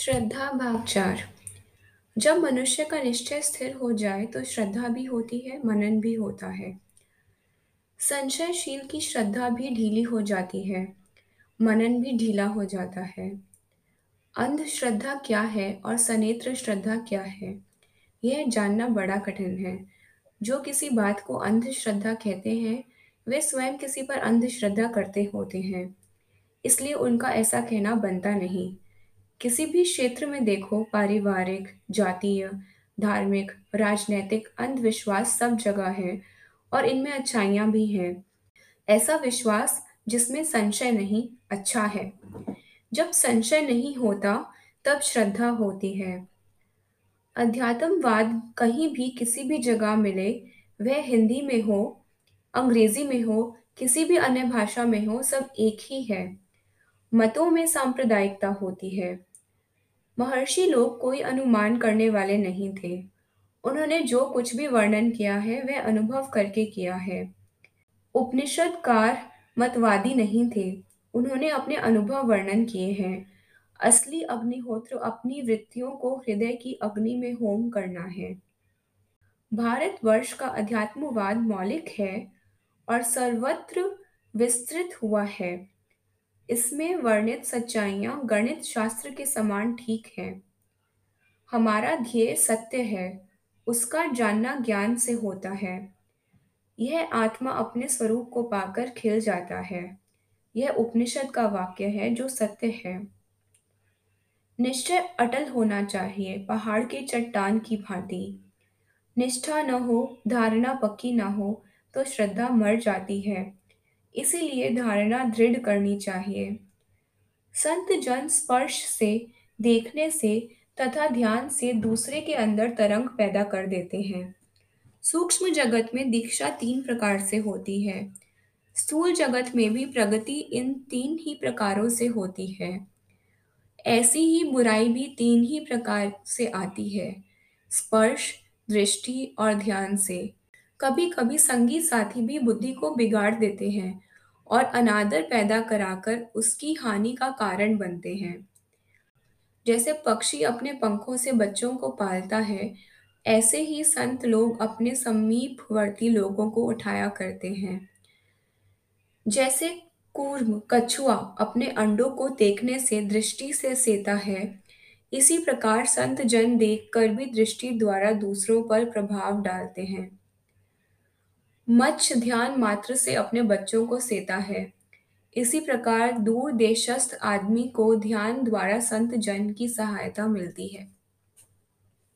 श्रद्धा भाग चार। जब मनुष्य का निश्चय स्थिर हो जाए तो श्रद्धा भी होती है, मनन भी होता है। संशयशील की श्रद्धा भी ढीली हो जाती है, मनन भी ढीला हो जाता है। अंधश्रद्धा क्या है और सनेत्र श्रद्धा क्या है, यह जानना बड़ा कठिन है। जो किसी बात को अंधश्रद्धा कहते हैं, वे स्वयं किसी पर अंधश्रद्धा करते होते हैं। इसलिए उनका ऐसा कहना बनता नहीं। किसी भी क्षेत्र में देखो, पारिवारिक, जातीय, धार्मिक, राजनैतिक, अंधविश्वास सब जगह है और इनमें अच्छाइयाँ भी हैं। ऐसा विश्वास जिसमें संशय नहीं अच्छा है। जब संशय नहीं होता, तब श्रद्धा होती है। अध्यात्मवाद कहीं भी किसी भी जगह मिले, वह हिंदी में हो, अंग्रेज़ी में हो, किसी भी अन्य भाषा में हो, सब एक ही है। मतों में सांप्रदायिकता होती है। महर्षि लोग कोई अनुमान करने वाले नहीं थे। उन्होंने जो कुछ भी वर्णन किया है, वह अनुभव करके किया है। उपनिषदकार मतवादी नहीं थे। उन्होंने अपने अनुभव वर्णन किए हैं। असली अग्निहोत्र अपनी वृत्तियों को हृदय की अग्नि में होम करना है। भारतवर्ष का अध्यात्मवाद मौलिक है और सर्वत्र विस्तृत हुआ है। इसमें वर्णित सच्चाइयाँ गणित शास्त्र के समान ठीक हैं। हमारा ध्येय सत्य है, उसका जानना ज्ञान से होता है। यह आत्मा अपने स्वरूप को पाकर खिल जाता है। यह उपनिषद का वाक्य है जो सत्य है। निश्चय अटल होना चाहिए, पहाड़ की चट्टान की भांति। निष्ठा न हो, धारणा पक्की न हो तो श्रद्धा मर जाती है। इसीलिए धारणा दृढ़ करनी चाहिए। संत जन स्पर्श से, देखने से तथा ध्यान से दूसरे के अंदर तरंग पैदा कर देते हैं। सूक्ष्म जगत में दीक्षा तीन प्रकार से होती है। स्थूल जगत में भी प्रगति इन तीन ही प्रकारों से होती है। ऐसी ही बुराई भी तीन ही प्रकार से आती है। स्पर्श, दृष्टि और ध्यान से। कभी कभी संगी साथी भी बुद्धि को बिगाड़ देते हैं और अनादर पैदा कराकर उसकी हानि का कारण बनते हैं। जैसे पक्षी अपने पंखों से बच्चों को पालता है, ऐसे ही संत लोग अपने समीपवर्ती लोगों को उठाया करते हैं। जैसे कूर्म, कछुआ अपने अंडों को देखने से दृष्टि से सेता है, इसी प्रकार संत जन देखकर भी दृष्टि द्वारा दूसरों पर प्रभाव डालते हैं। मच्छ ध्यान मात्र से अपने बच्चों को सेता है। इसी प्रकार दूर देशस्थ आदमी को ध्यान द्वारा संत जन की सहायता मिलती है।